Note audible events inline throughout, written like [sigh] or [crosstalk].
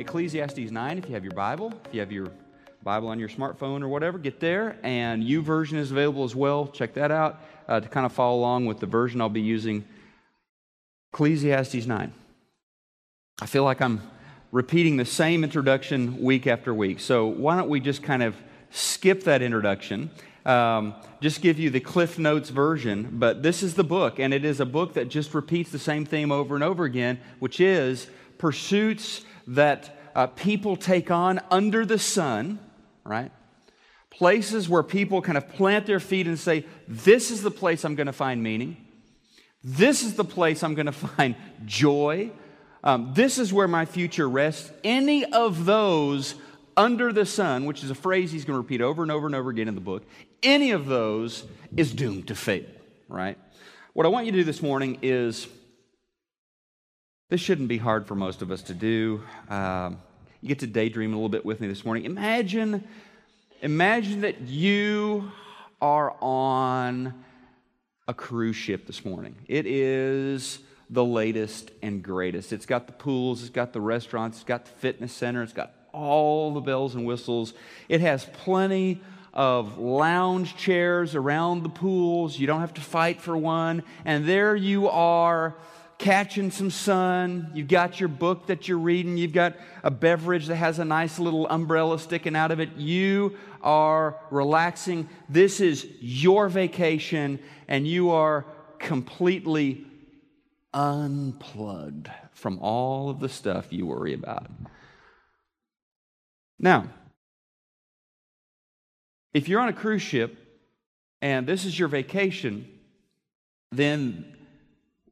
Ecclesiastes 9 if you have your Bible. If you have your Bible on your smartphone or whatever, get there. And YouVersion is available as well. Check that out uh, to kind of follow along with the version I'll be using. Ecclesiastes 9. I feel like I'm repeating the same introduction week after week. So why don't we just kind of skip that introduction? Um, just give you the Cliff Notes version, but this is the book, and it is a book that just repeats the same theme over and over again, which is pursuits that uh, people take on under the sun, right? Places where people kind of plant their feet and say, This is the place I'm going to find meaning. This is the place I'm going [laughs] to find joy. Um, this is where my future rests. Any of those under the sun, which is a phrase he's going to repeat over and over and over again in the book, any of those is doomed to fail, right? What I want you to do this morning is this shouldn't be hard for most of us to do. Um, you get to daydream a little bit with me this morning. Imagine, imagine that you are on a cruise ship this morning. It is the latest and greatest. It's got the pools, it's got the restaurants, it's got the fitness center, it's got all the bells and whistles. It has plenty of lounge chairs around the pools. You don't have to fight for one. And there you are catching some sun. You've got your book that you're reading. You've got a beverage that has a nice little umbrella sticking out of it. You are relaxing. This is your vacation, and you are completely unplugged from all of the stuff you worry about. Now, if you're on a cruise ship and this is your vacation, then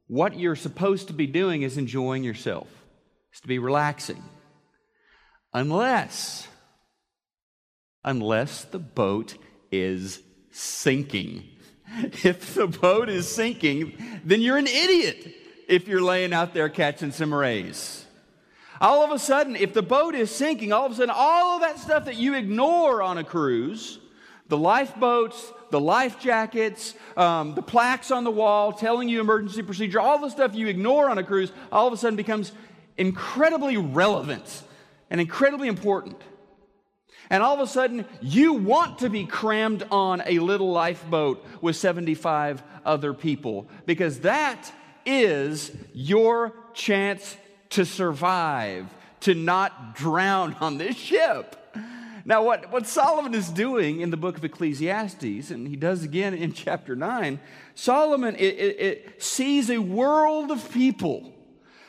what you're supposed to be doing is enjoying yourself, is to be relaxing. Unless, unless the boat is sinking. [laughs] If the boat is sinking, then you're an idiot if you're laying out there catching some rays. All of a sudden, if the boat is sinking, all of a sudden, all of that stuff that you ignore on a cruise, the lifeboats, the life jackets, um, the plaques on the wall telling you emergency procedure, all the stuff you ignore on a cruise, all of a sudden becomes incredibly relevant and incredibly important. And all of a sudden, you want to be crammed on a little lifeboat with 75 other people because that is your chance to survive, to not drown on this ship. Now, what, what Solomon is doing in the book of Ecclesiastes, and he does again in [laughs] chapter 9, Solomon it, it, it sees a world of people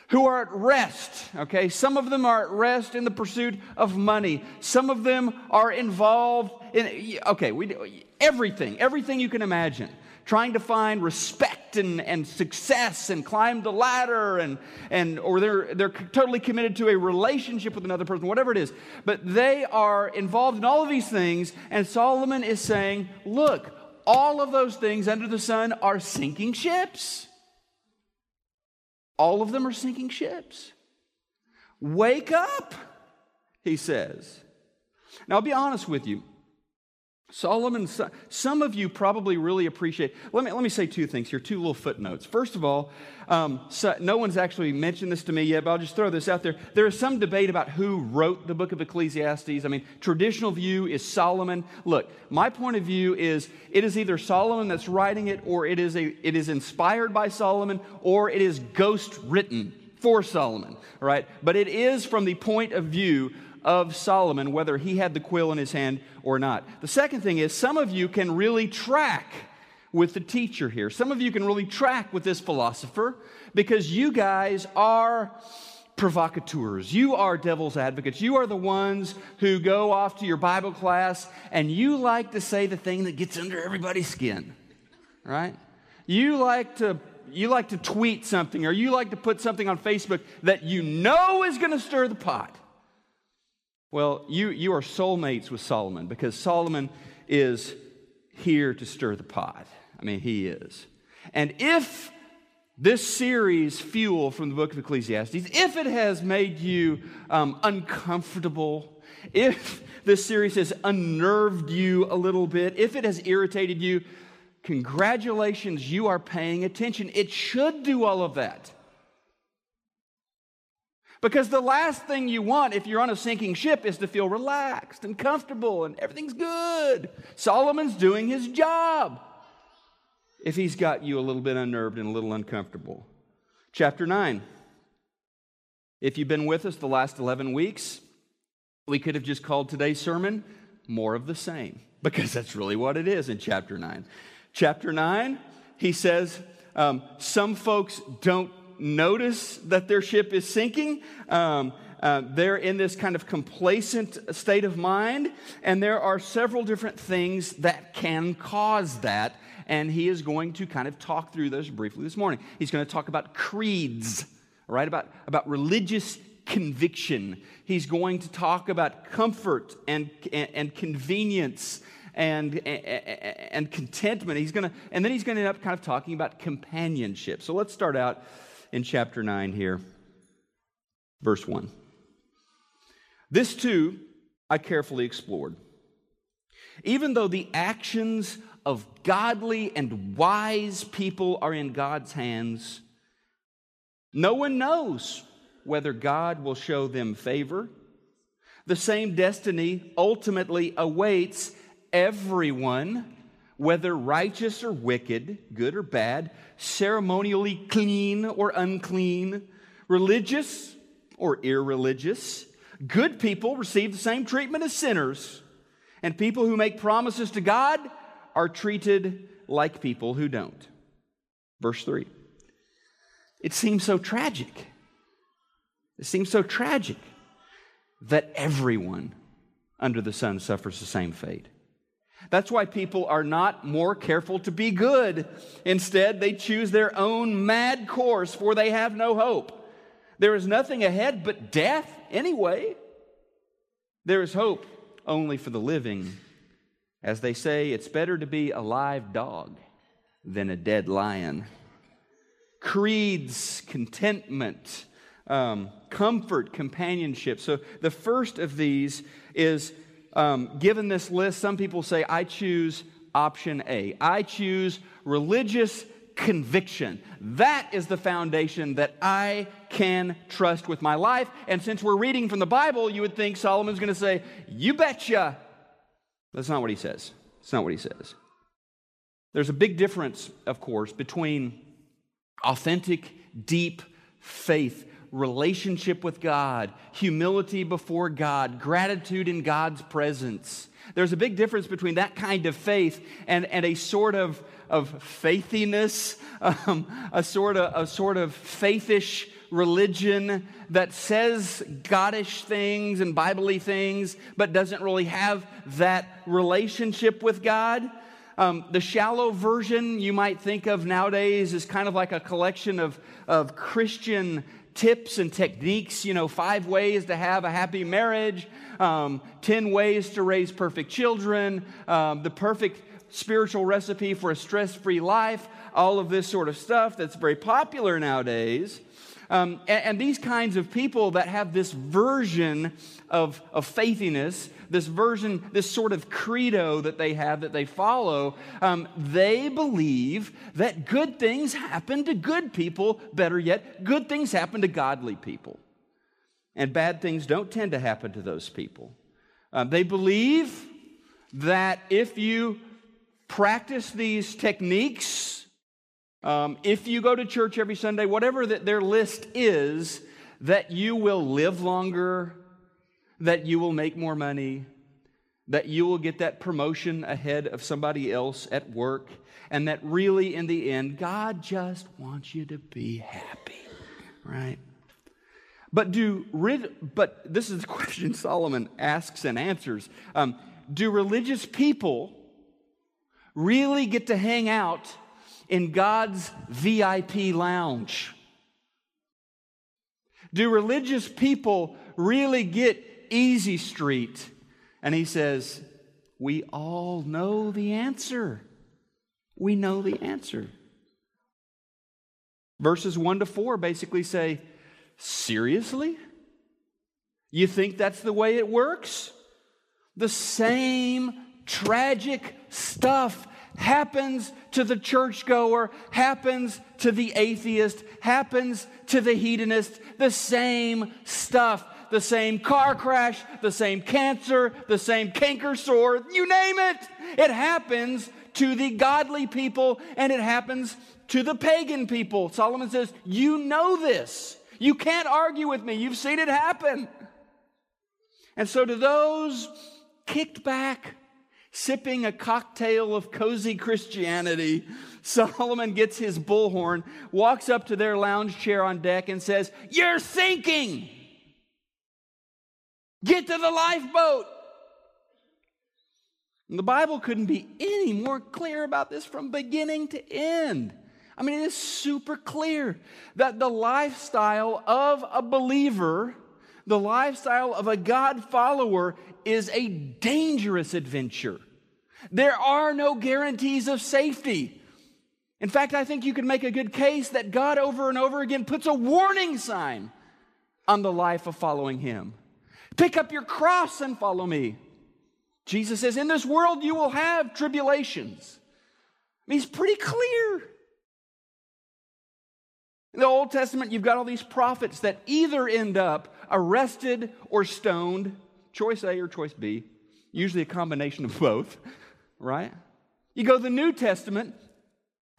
who are at rest. Okay, some of them are at rest in the pursuit of money. Some of them are involved in okay, we everything, everything you can imagine trying to find respect and, and success and climb the ladder and, and or they're, they're totally committed to a relationship with another person, whatever it is. But they are involved in all of these things, and Solomon is saying, look, all of those things under the sun are sinking ships. All of them are sinking ships. Wake up, he says. Now, I'll be honest with you. Solomon, some of you probably really appreciate. Let me, let me say two things here, two little footnotes. First of all, um, so no one's actually mentioned this to me yet, but I'll just throw this out there. There is some debate about who wrote the book of Ecclesiastes. I mean, traditional view is Solomon. Look, my point of view is it is either Solomon that's writing it, or it is, a, it is inspired by Solomon, or it is ghost written for Solomon, right? But it is from the point of view of Solomon, whether he had the quill in his hand or not. The second thing is, some of you can really track with the teacher here. Some of you can really track with this philosopher because you guys are provocateurs. You are devil's advocates. You are the ones who go off to your Bible class and you like to say the thing that gets under everybody's skin, right? You like to you like to tweet something or you like to put something on Facebook that you know is going to stir the pot. Well, you, you are soulmates with Solomon because Solomon is here to stir the pot. I mean, he is. And if this series, Fuel from the book of Ecclesiastes, if it has made you um, uncomfortable, if this series has unnerved you a little bit, if it has irritated you, congratulations, you are paying attention. It should do all of that. Because the last thing you want if you're on a sinking ship is to feel relaxed and comfortable and everything's good. Solomon's doing his job if he's got you a little bit unnerved and a little uncomfortable. Chapter 9. If you've been with us the last 11 weeks, we could have just called today's sermon More of the Same, because that's really what it is in chapter 9. Chapter 9, he says, um, Some folks don't notice that their ship is sinking. Um, uh, they're in this kind of complacent state of mind, and there are several different things that can cause that. And he is going to kind of talk through those briefly this morning. He's going to talk about creeds, right? About, about religious conviction. He's going to talk about comfort and, and, and convenience and, and, and contentment. He's going to, and then he's going to end up kind of talking about companionship. So let's start out in chapter 9 here, verse 1. This too I carefully explored. Even though the actions of godly and wise people are in God's hands, no one knows whether God will show them favor. The same destiny ultimately awaits everyone, whether righteous or wicked, good or bad, ceremonially clean or unclean, religious or irreligious. Good people receive the same treatment as sinners, and people who make promises to God are treated like people who don't. Verse 3. It seems so tragic. It seems so tragic that everyone under the sun suffers the same fate. That's why people are not more careful to be good. Instead, they choose their own mad course, for they have no hope. There is nothing ahead but death anyway. There is hope only for the living. As they say, it's better to be a live dog than a dead lion. Creeds, contentment, um, comfort, companionship. So the first of these is um, given this list, some people say, I choose option A. I choose religious conviction. That is the foundation that I can trust with my life. And since we're reading from the Bible, you would think Solomon's going to say, You betcha. That's not what he says. It's not what he says. There's a big difference, of course, between authentic, deep faith relationship with God, humility before God, gratitude in God's presence. There's a big difference between that kind of faith and, and a sort of, of faithiness, [laughs] um, a, sort of, a sort of faithish religion that says Godish things and biblically things, but doesn't really have that relationship with God. Um, the shallow version you might think of nowadays is kind of like a collection of, of Christian tips and techniques, you know, five ways to have a happy marriage, um, 10 ways to raise perfect children, um, the perfect spiritual recipe for a stress free life, all of this sort of stuff that's very popular nowadays. Um, and, and, these kinds of people that have this version of, of faithiness, this version, this sort of credo that they have that they follow, um, they believe that good things happen to good people. Better yet, good things happen to godly people. And bad things don't tend to happen to those people. Um, they believe that if you practice these techniques, um, if you go to church every Sunday, whatever that their list is, that you will live longer, that you will make more money, that you will get that promotion ahead of somebody else at work, and that really, in the end, God just wants you to be happy, right? But do rid, but this is the [laughs] question Solomon asks and answers. Um, do religious people really get to hang out in God's VIP lounge? Do religious people really get easy street? And he says, We all know the answer. We know the answer. Verses 1 to 4 basically say, Seriously? You think that's the way it works? The same tragic stuff happens to the churchgoer, happens to the atheist, happens to the hedonist. The same stuff, the same car crash, the same cancer, the same canker sore, you name it. It happens to the godly people and it happens to the pagan people. Solomon says, You know this. You can't argue with me. You've seen it happen. And so, to those kicked back, sipping a cocktail of cozy Christianity, [laughs] Solomon gets his bullhorn, walks up to their lounge chair on deck, and says, You're sinking! Get to the lifeboat! And the Bible couldn't be any more clear about this from beginning to end. I mean, it is super clear that the lifestyle of a believer, the lifestyle of a God follower, is a dangerous adventure. There are no guarantees of safety. In fact, I think you can make a good case that God over and over again puts a warning sign on the life of following Him. Pick up your cross and follow me. Jesus says, In this world you will have tribulations. I mean, he's pretty clear. In the Old Testament, you've got all these prophets that either end up arrested or stoned, choice A or choice B, usually a combination of both, [laughs] right? You go to the New Testament,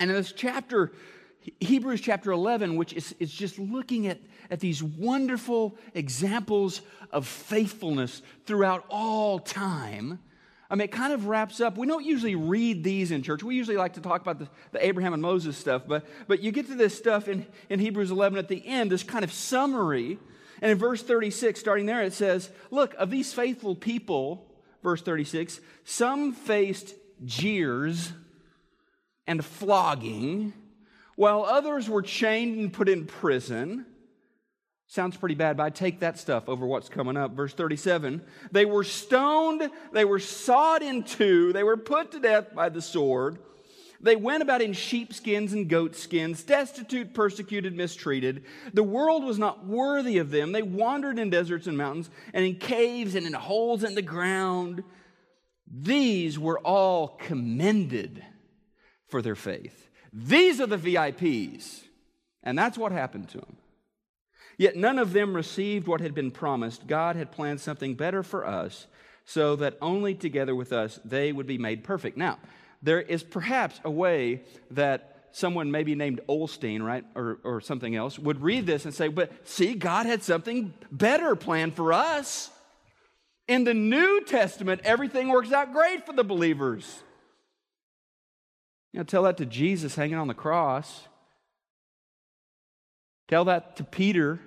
and in this chapter, Hebrews chapter 11, which is, is just looking at, at these wonderful examples of faithfulness throughout all time. I mean, it kind of wraps up. We don't usually read these in church. We usually like to talk about the, the Abraham and Moses stuff, but, but you get to this stuff in, in Hebrews 11 at the end, this kind of summary. And in verse 36, starting there, it says, Look, of these faithful people, verse 36, some faced jeers and flogging, while others were chained and put in prison. Sounds pretty bad, but I take that stuff over what's coming up. Verse 37 They were stoned, they were sawed in two, they were put to death by the sword. They went about in sheepskins and goatskins, destitute, persecuted, mistreated. The world was not worthy of them. They wandered in deserts and mountains, and in caves and in holes in the ground. These were all commended for their faith. These are the VIPs. And that's what happened to them. Yet none of them received what had been promised. God had planned something better for us, so that only together with us they would be made perfect. Now, there is perhaps a way that someone maybe named Osteen, right, or, or something else, would read this and say, But see, God had something better planned for us. In the New Testament, everything works out great for the believers. You know, tell that to Jesus hanging on the cross. Tell that to Peter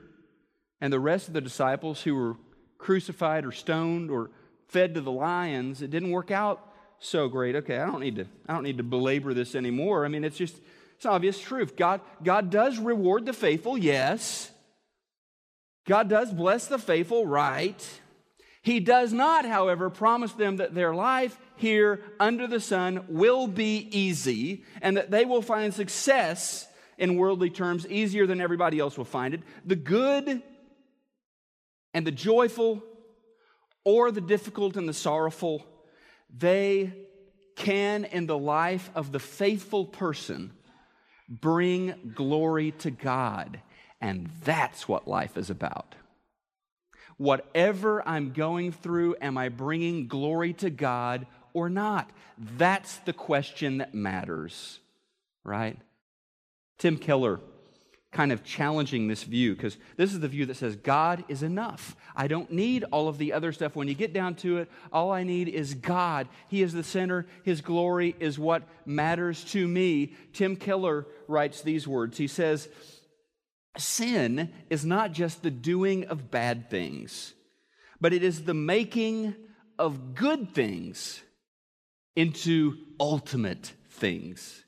and the rest of the disciples who were crucified or stoned or fed to the lions, it didn't work out so great. Okay, I don't need to, I don't need to belabor this anymore. I mean, it's just, it's obvious truth. God, God does reward the faithful, yes. God does bless the faithful, right. He does not, however, promise them that their life here under the sun will be easy and that they will find success in worldly terms easier than everybody else will find it. The good and the joyful or the difficult and the sorrowful, they can, in the life of the faithful person, bring glory to God. And that's what life is about. Whatever I'm going through, am I bringing glory to God or not? That's the question that matters, right? Tim Keller kind of challenging this view because this is the view that says God is enough. I don't need all of the other stuff. When you get down to it, all I need is God. He is the center, His glory is what matters to me. Tim Keller writes these words He says, Sin is not just the doing of bad things, but it is the making of good things into ultimate things.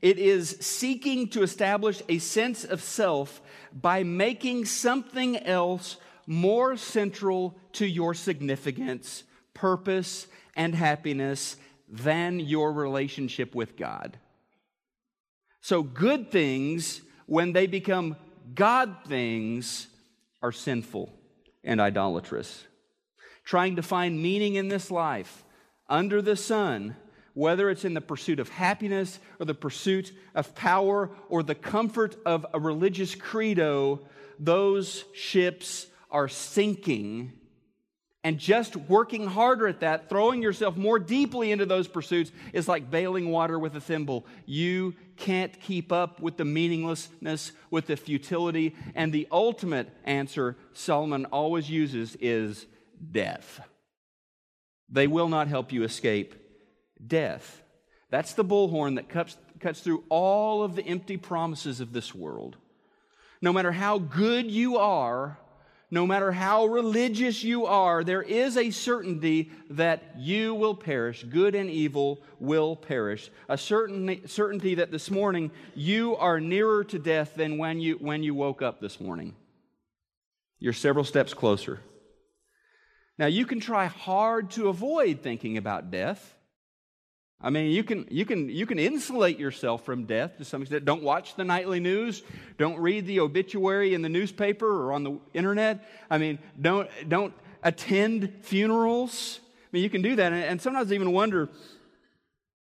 It is seeking to establish a sense of self by making something else more central to your significance, purpose, and happiness than your relationship with God. So, good things, when they become God things, are sinful and idolatrous. Trying to find meaning in this life under the sun whether it's in the pursuit of happiness or the pursuit of power or the comfort of a religious credo, those ships are sinking. And just working harder at that, throwing yourself more deeply into those pursuits, is like bailing water with a thimble. You can't keep up with the meaninglessness, with the futility. And the ultimate answer Solomon always uses is death. They will not help you escape death. That's the bullhorn that cuts, cuts through all of the empty promises of this world. No matter how good you are, no matter how religious you are, there is a certainty that you will perish. Good and evil will perish. A certain, certainty that this morning you are nearer to death than when you, when you woke up this morning. You're several steps closer. Now, you can try hard to avoid thinking about death. I mean, you can, you, can, you can insulate yourself from death to some extent. Don't watch the nightly news. Don't read the obituary in the newspaper or on the internet. I mean, don't, don't attend funerals. I mean, you can do that. And sometimes I even wonder,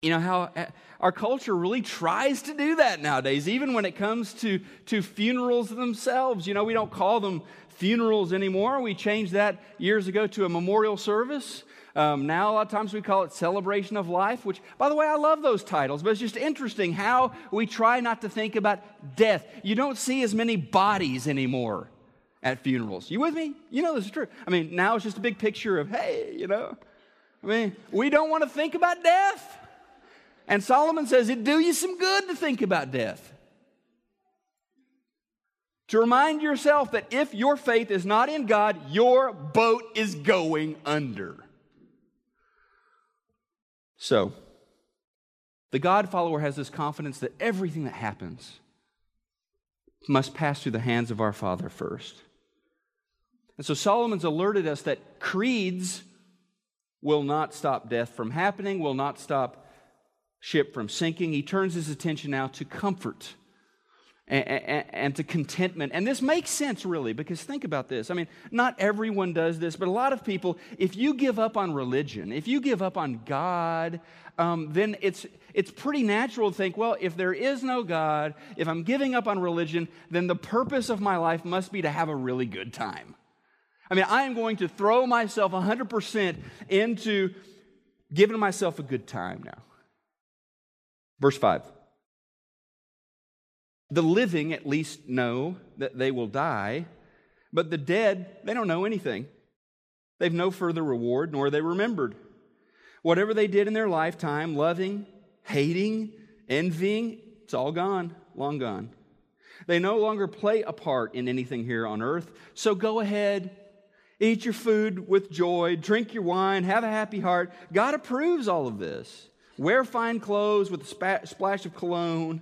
you know, how uh, our culture really tries to do that nowadays, even when it comes to, to funerals themselves. You know, we don't call them funerals anymore. We changed that years ago to a memorial service. Um, now, a lot of times we call it celebration of life, which, by the way, I love those titles, but it's just interesting how we try not to think about death. You don't see as many bodies anymore at funerals. You with me? You know this is true. I mean, now it's just a big picture of, hey, you know, I mean, we don't want to think about death. And Solomon says it do you some good to think about death. To remind yourself that if your faith is not in God, your boat is going under. So, the God follower has this confidence that everything that happens must pass through the hands of our Father first. And so Solomon's alerted us that creeds will not stop death from happening, will not stop ship from sinking. He turns his attention now to comfort and, and, and, to contentment. And this makes sense, really, because think about this. I mean, not everyone does this, but a lot of people, if you give up on religion, if you give up on God, um, then it's, it's pretty natural to think, well, if there is no God, if I'm giving up on religion, then the purpose of my life must be to have a really good time. I mean, I am going to throw myself 100% into giving myself a good time now. Verse 5. The living at least know that they will die, but the dead, they don't know anything. They've no further reward, nor are they remembered. Whatever they did in their lifetime, loving, hating, envying, it's all gone, long gone. They no longer play a part in anything here on earth. So go ahead, eat your food with joy, drink your wine, have a happy heart. God approves all of this. Wear fine clothes with a splash of cologne.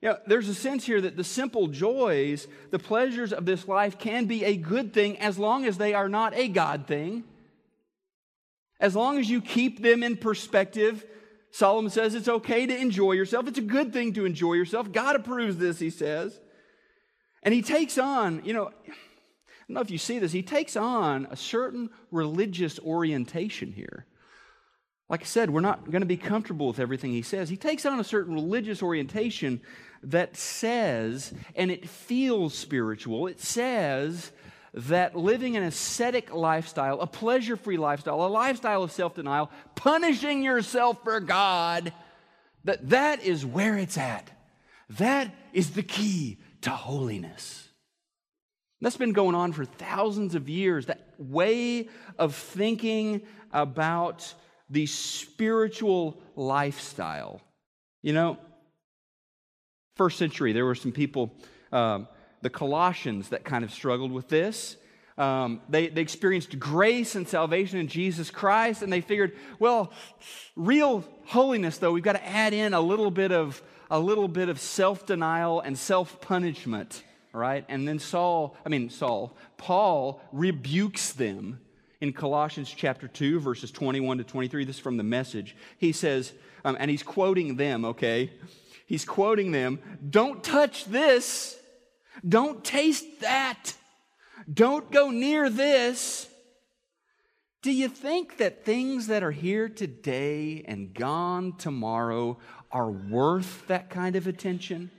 You know, there's a sense here that the simple joys, the pleasures of this life can be a good thing as long as they are not a God thing. As long as you keep them in perspective, Solomon says it's okay to enjoy yourself. It's a good thing to enjoy yourself. God approves this, he says. And he takes on, you know, I don't know if you see this, he takes on a certain religious orientation here. Like I said, we're not going to be comfortable with everything he says. He takes on a certain religious orientation that says, and it feels spiritual, it says that living an ascetic lifestyle, a pleasure free lifestyle, a lifestyle of self denial, punishing yourself for God, that that is where it's at. That is the key to holiness. That's been going on for thousands of years. That way of thinking about the spiritual lifestyle. You know, First century, there were some people, um, the Colossians, that kind of struggled with this. Um, they, they experienced grace and salvation in Jesus Christ, and they figured, well, real holiness, though, we've got to add in a little bit of a little bit of self-denial and self-punishment, right? And then Saul, I mean Saul, Paul rebukes them in Colossians chapter 2, verses 21 to 23. This is from the message. He says, um, and he's quoting them, okay? he's quoting them don't touch this, don't taste that, don't go near this. Do you think that things that are here today and gone tomorrow are worth that kind of attention?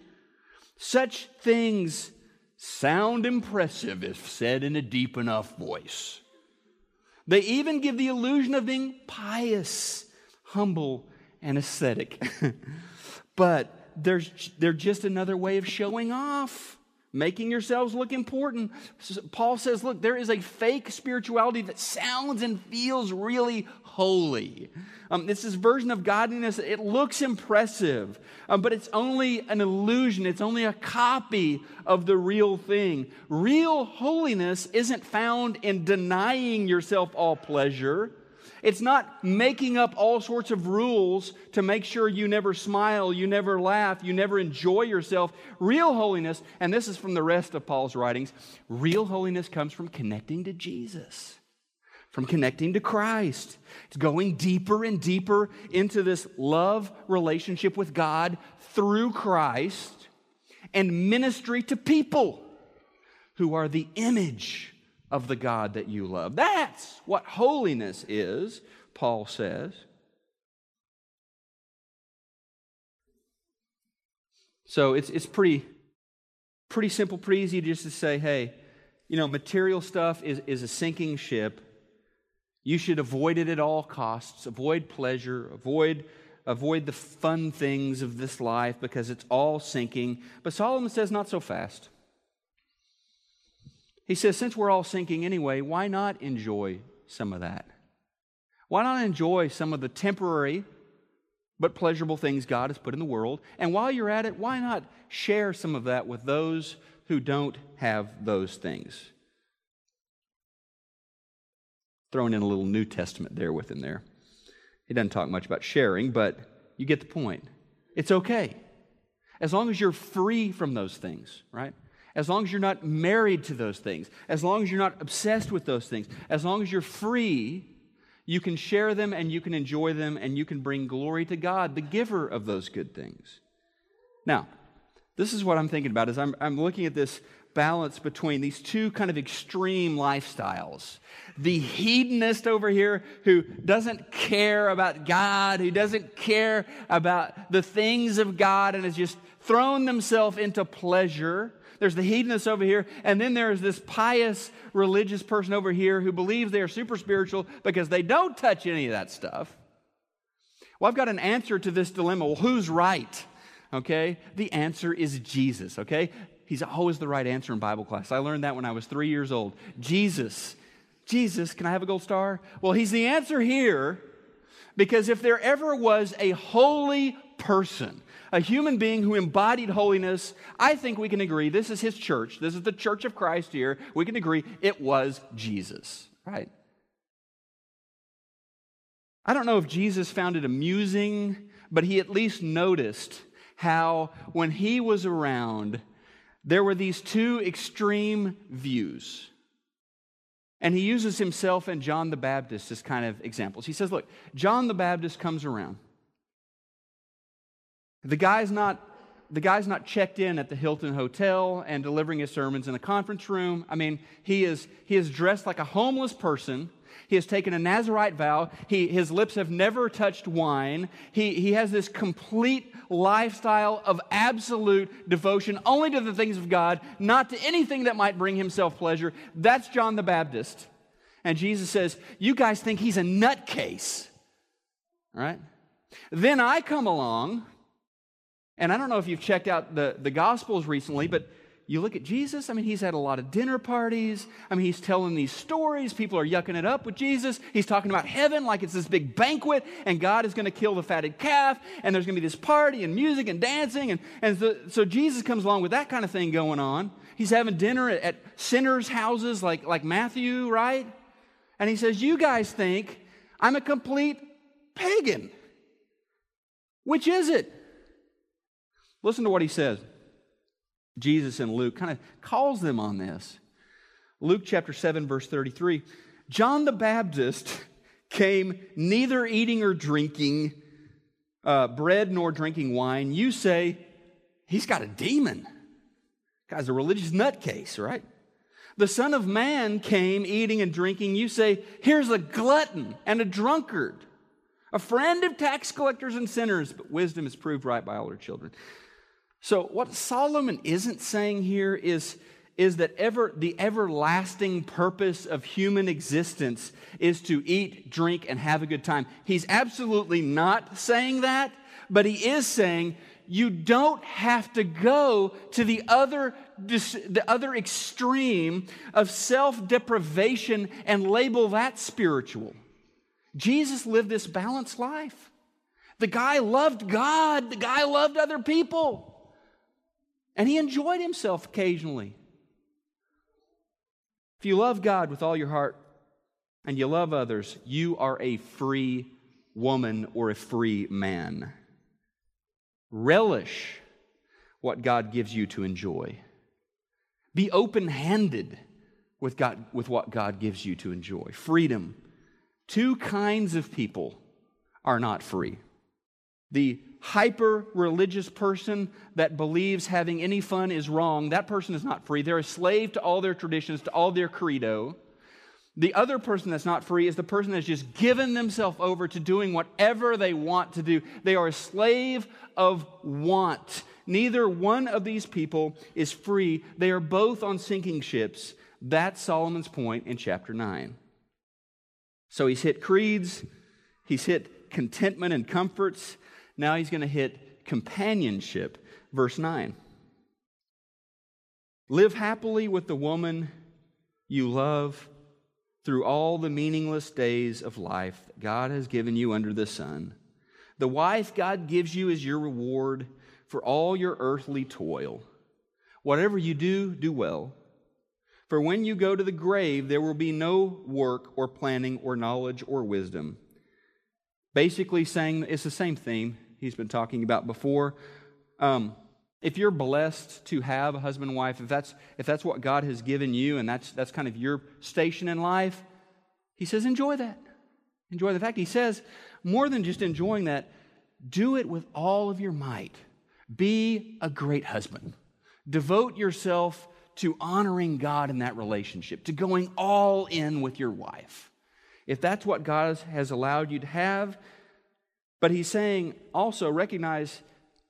Such things sound impressive if said in a deep enough voice. They even give the illusion of being pious, humble, and ascetic. [laughs] but they're, they're just another way of showing off making yourselves look important. Paul says, look, there is a fake spirituality that sounds and feels really holy. Um, this version of godliness. It looks impressive, um, but it's only an illusion. It's only a copy of the real thing. Real holiness isn't found in denying yourself all pleasure it's not making up all sorts of rules to make sure you never smile, you never laugh, you never enjoy yourself. Real holiness, and this is from the rest of Paul's writings, real holiness comes from connecting to Jesus, from connecting to Christ. It's going deeper and deeper into this love relationship with God through Christ and ministry to people who are the image of the God that you love. That's what holiness is, Paul says. So it's, it's pretty, pretty simple, pretty easy just to say, hey, you know, material stuff is, is a sinking ship. You should avoid it at all costs. Avoid pleasure. Avoid, avoid the fun things of this life because it's all sinking. But Solomon says, not so fast. He says, since we're all sinking anyway, why not enjoy some of that? Why not enjoy some of the temporary but pleasurable things God has put in the world? And while you're at it, why not share some of that with those who don't have those things? Throwing in a little New Testament there within there. He doesn't talk much about sharing, but you get the point. It's okay. As long as you're free from those things, right? as long as you're not married to those things, as long as you're not obsessed with those things, as long as you're free, you can share them and you can enjoy them and you can bring glory to God, the giver of those good things. Now, this is what I'm thinking about as I'm, I'm looking at this balance between these two kind of extreme lifestyles. The hedonist over here who doesn't care about God, who doesn't care about the things of God and has just thrown themselves into pleasure there's the hedonist over here, and then there's this pious religious person over here who believes they are super spiritual because they don't touch any of that stuff. Well, I've got an answer to this dilemma. Well, who's right? Okay? The answer is Jesus, okay? He's always the right answer in Bible class. I learned that when I was three years old. Jesus. Jesus, can I have a gold star? Well, he's the answer here because if there ever was a holy person, a human being who embodied holiness, I think we can agree this is his church. This is the church of Christ here. We can agree it was Jesus, right? I don't know if Jesus found it amusing, but he at least noticed how when he was around, there were these two extreme views. And he uses himself and John the Baptist as kind of examples. He says, Look, John the Baptist comes around. The guy's not the guy's not checked in at the Hilton Hotel and delivering his sermons in a conference room. I mean, he is, he is dressed like a homeless person. He has taken a Nazarite vow. He, his lips have never touched wine. He, he has this complete lifestyle of absolute devotion only to the things of God, not to anything that might bring himself pleasure. That's John the Baptist. And Jesus says, You guys think he's a nutcase. Right? Then I come along and I don't know if you've checked out the, the Gospels recently, but you look at Jesus, I mean, he's had a lot of dinner parties. I mean, he's telling these stories. People are yucking it up with Jesus. He's talking about heaven like it's this big banquet, and God is going to kill the fatted calf, and there's going to be this party and music and dancing. And, and so, so Jesus comes along with that kind of thing going on. He's having dinner at, at sinners' houses like, like Matthew, right? And he says, You guys think I'm a complete pagan. Which is it? Listen to what he says. Jesus and Luke kind of calls them on this. Luke chapter 7, verse 33 John the Baptist [laughs] came neither eating or drinking uh, bread nor drinking wine. You say, he's got a demon. Guy's a religious nutcase, right? The Son of Man came eating and drinking. You say, Here's a glutton and a drunkard, a friend of tax collectors and sinners, but wisdom is proved right by all her children. So, what Solomon isn't saying here is, is that ever, the everlasting purpose of human existence is to eat, drink, and have a good time. He's absolutely not saying that, but he is saying you don't have to go to the other, the other extreme of self deprivation and label that spiritual. Jesus lived this balanced life. The guy loved God, the guy loved other people, and he enjoyed himself occasionally. If you love God with all your heart and you love others, you are a free woman or a free man. Relish what God gives you to enjoy. Be open handed with, God, with what God gives you to enjoy. Freedom. Two kinds of people are not free the hyper religious person that believes having any fun is wrong, that person is not free. They're a slave to all their traditions, to all their credo. The other person that's not free is the person that's just given themselves over to doing whatever they want to do. They are a slave of want. Neither one of these people is free. They are both on sinking ships. That's Solomon's point in chapter 9. So he's hit creeds, he's hit contentment and comforts. Now he's going to hit companionship. Verse 9. Live happily with the woman you love through all the meaningless days of life that God has given you under the sun. The wife God gives you is your reward for all your earthly toil. Whatever you do, do well. For when you go to the grave, there will be no work or planning or knowledge or wisdom. Basically, saying it's the same theme he's been talking about before. Um, if you're blessed to have a husband and wife, if that's, if that's what God has given you and that's, that's kind of your station in life, he says, enjoy that. Enjoy the fact. He says, more than just enjoying that, do it with all of your might. Be a great husband. Devote yourself to honoring God in that relationship, to going all in with your wife. If that's what God has allowed you to have, but he's saying also recognize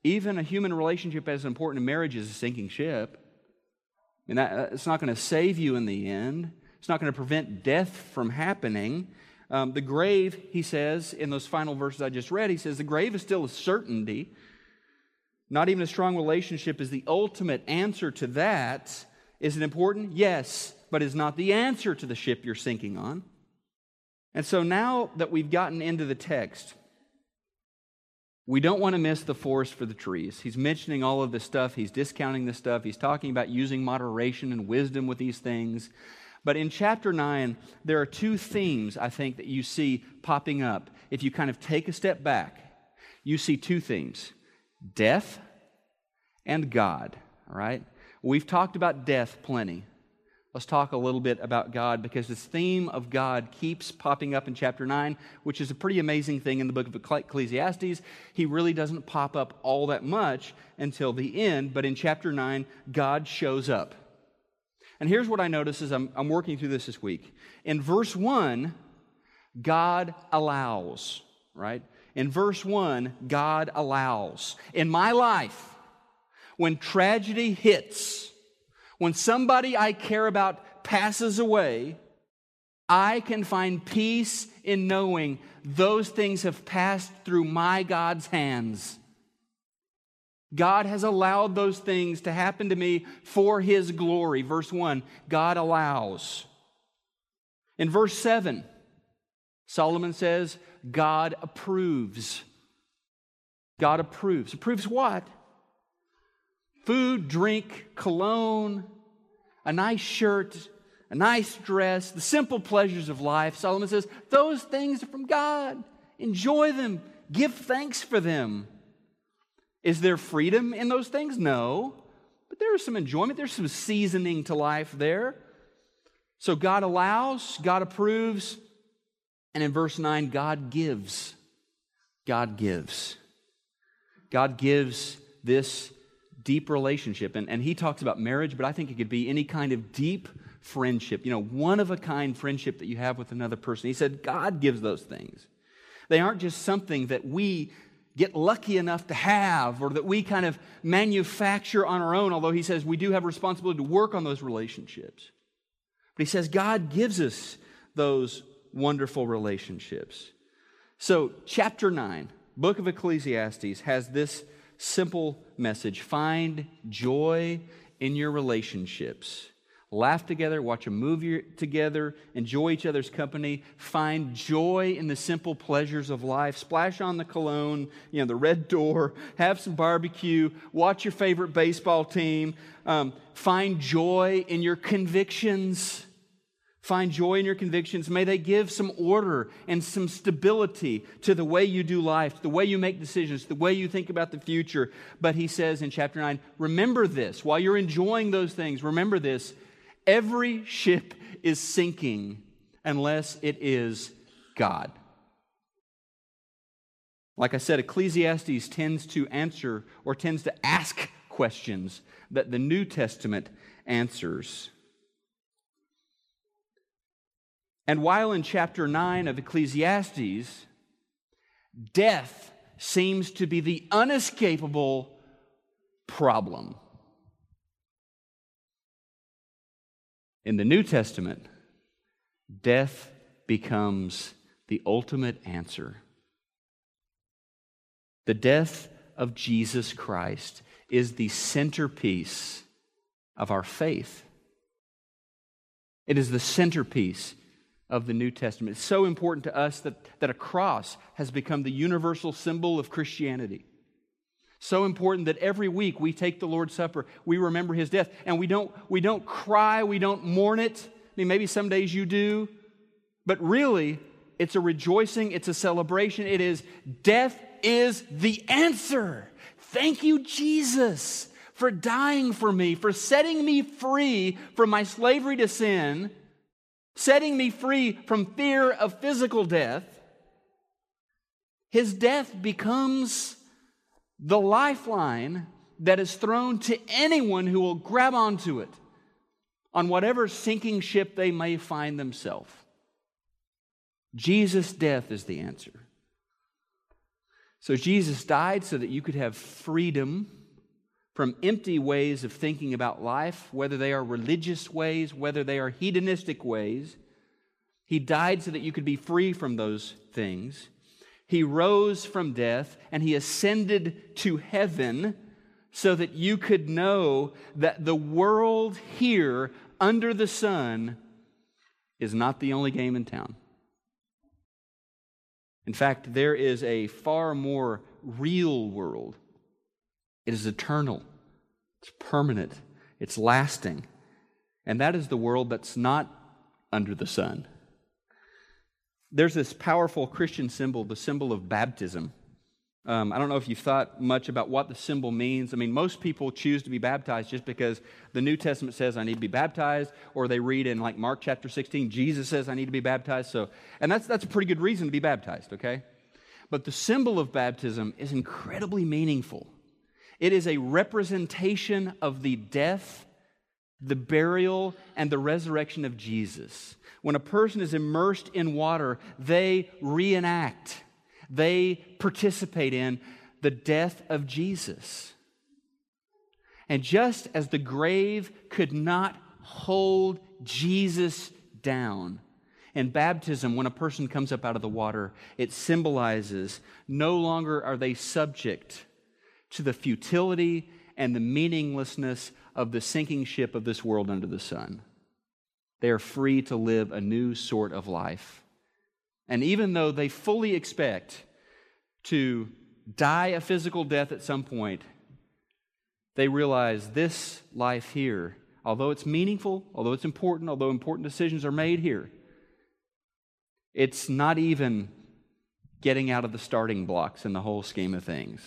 even a human relationship as important in marriage is a sinking ship. And that, it's not going to save you in the end. It's not going to prevent death from happening. Um, the grave, he says, in those final verses I just read, he says, the grave is still a certainty. Not even a strong relationship is the ultimate answer to that. Is it important? Yes, but is not the answer to the ship you're sinking on. And so now that we've gotten into the text, we don't want to miss the forest for the trees. He's mentioning all of this stuff. He's discounting this stuff. He's talking about using moderation and wisdom with these things. But in chapter 9, there are two themes I think that you see popping up. If you kind of take a step back, you see two themes death and God. All right? We've talked about death plenty. Let's talk a little bit about God because this theme of God keeps popping up in chapter 9, which is a pretty amazing thing in the book of Ecclesiastes. He really doesn't pop up all that much until the end, but in chapter 9, God shows up. And here's what I notice as I'm, I'm working through this this week. In verse 1, God allows, right? In verse 1, God allows. In my life, when tragedy hits, when somebody I care about passes away, I can find peace in knowing those things have passed through my God's hands. God has allowed those things to happen to me for His glory. Verse 1 God allows. In verse 7, Solomon says, God approves. God approves. Approves what? Food, drink, cologne, a nice shirt, a nice dress, the simple pleasures of life. Solomon says, those things are from God. Enjoy them, give thanks for them. Is there freedom in those things? No. But there is some enjoyment, there's some seasoning to life there. So God allows, God approves, and in verse 9, God gives. God gives. God gives this deep relationship. And, and he talks about marriage, but I think it could be any kind of deep friendship, you know, one of a kind friendship that you have with another person. He said God gives those things. They aren't just something that we get lucky enough to have or that we kind of manufacture on our own, although he says we do have responsibility to work on those relationships. But he says God gives us those wonderful relationships. So, chapter 9, book of Ecclesiastes, has this simple message. Find joy in your relationships. Laugh together, watch a movie together, enjoy each other's company, find joy in the simple pleasures of life, splash on the cologne, you know, the red door, have some barbecue, watch your favorite baseball team, um, find joy in your convictions. Find joy in your convictions. May they give some order and some stability to the way you do life, the way you make decisions, the way you think about the future. But he says in chapter 9, remember this. While you're enjoying those things, remember this Every ship is sinking unless it is God. Like I said, Ecclesiastes tends to answer or tends to ask questions that the New Testament answers. And while in chapter 9 of Ecclesiastes, death seems to be the unescapable problem. In the New Testament, death becomes the ultimate answer. The death of Jesus Christ is the centerpiece of our faith. It is the centerpiece of the New Testament. It's so important to us that, that a cross has become the universal symbol of Christianity. So important that every week we take the Lord's Supper, we remember his death, and we don't, we don't cry, we don't mourn it. I mean, maybe some days you do, but really, it's a rejoicing, it's a celebration. It is death is the answer. Thank you, Jesus, for dying for me, for setting me free from my slavery to sin, setting me free from fear of physical death. His death becomes the lifeline that is thrown to anyone who will grab onto it on whatever sinking ship they may find themselves. Jesus' death is the answer. So Jesus died so that you could have freedom from empty ways of thinking about life, whether they are religious ways, whether they are hedonistic ways. He died so that you could be free from those things. He rose from death and he ascended to heaven so that you could know that the world here under the sun is not the only game in town. In fact, there is a far more real world. It is eternal, it's permanent, it's lasting. And that is the world that's not under the sun there's this powerful Christian symbol, the symbol of baptism. Um, I don't know if you've thought much about what the symbol means. I mean, most people choose to be baptized just because the New Testament says I need to be baptized, or they read in like Mark chapter 16, Jesus says I need to be baptized. So, and that's, that's a pretty good reason to be baptized, okay? But the symbol of baptism is incredibly meaningful. It is a representation of the death, the burial, and the resurrection of Jesus when a person is immersed in water, they reenact, they participate in the death of Jesus. And just as the grave could not hold Jesus down, in baptism, when a person comes up out of the water, it symbolizes no longer are they subject to the futility and the meaninglessness of the sinking ship of this world under the sun. They are free to live a new sort of life. And even though they fully expect to die a physical death at some point, they realize this life here, although it's meaningful, although it's important, although important decisions are made here, it's not even getting out of the starting blocks in the whole scheme of things.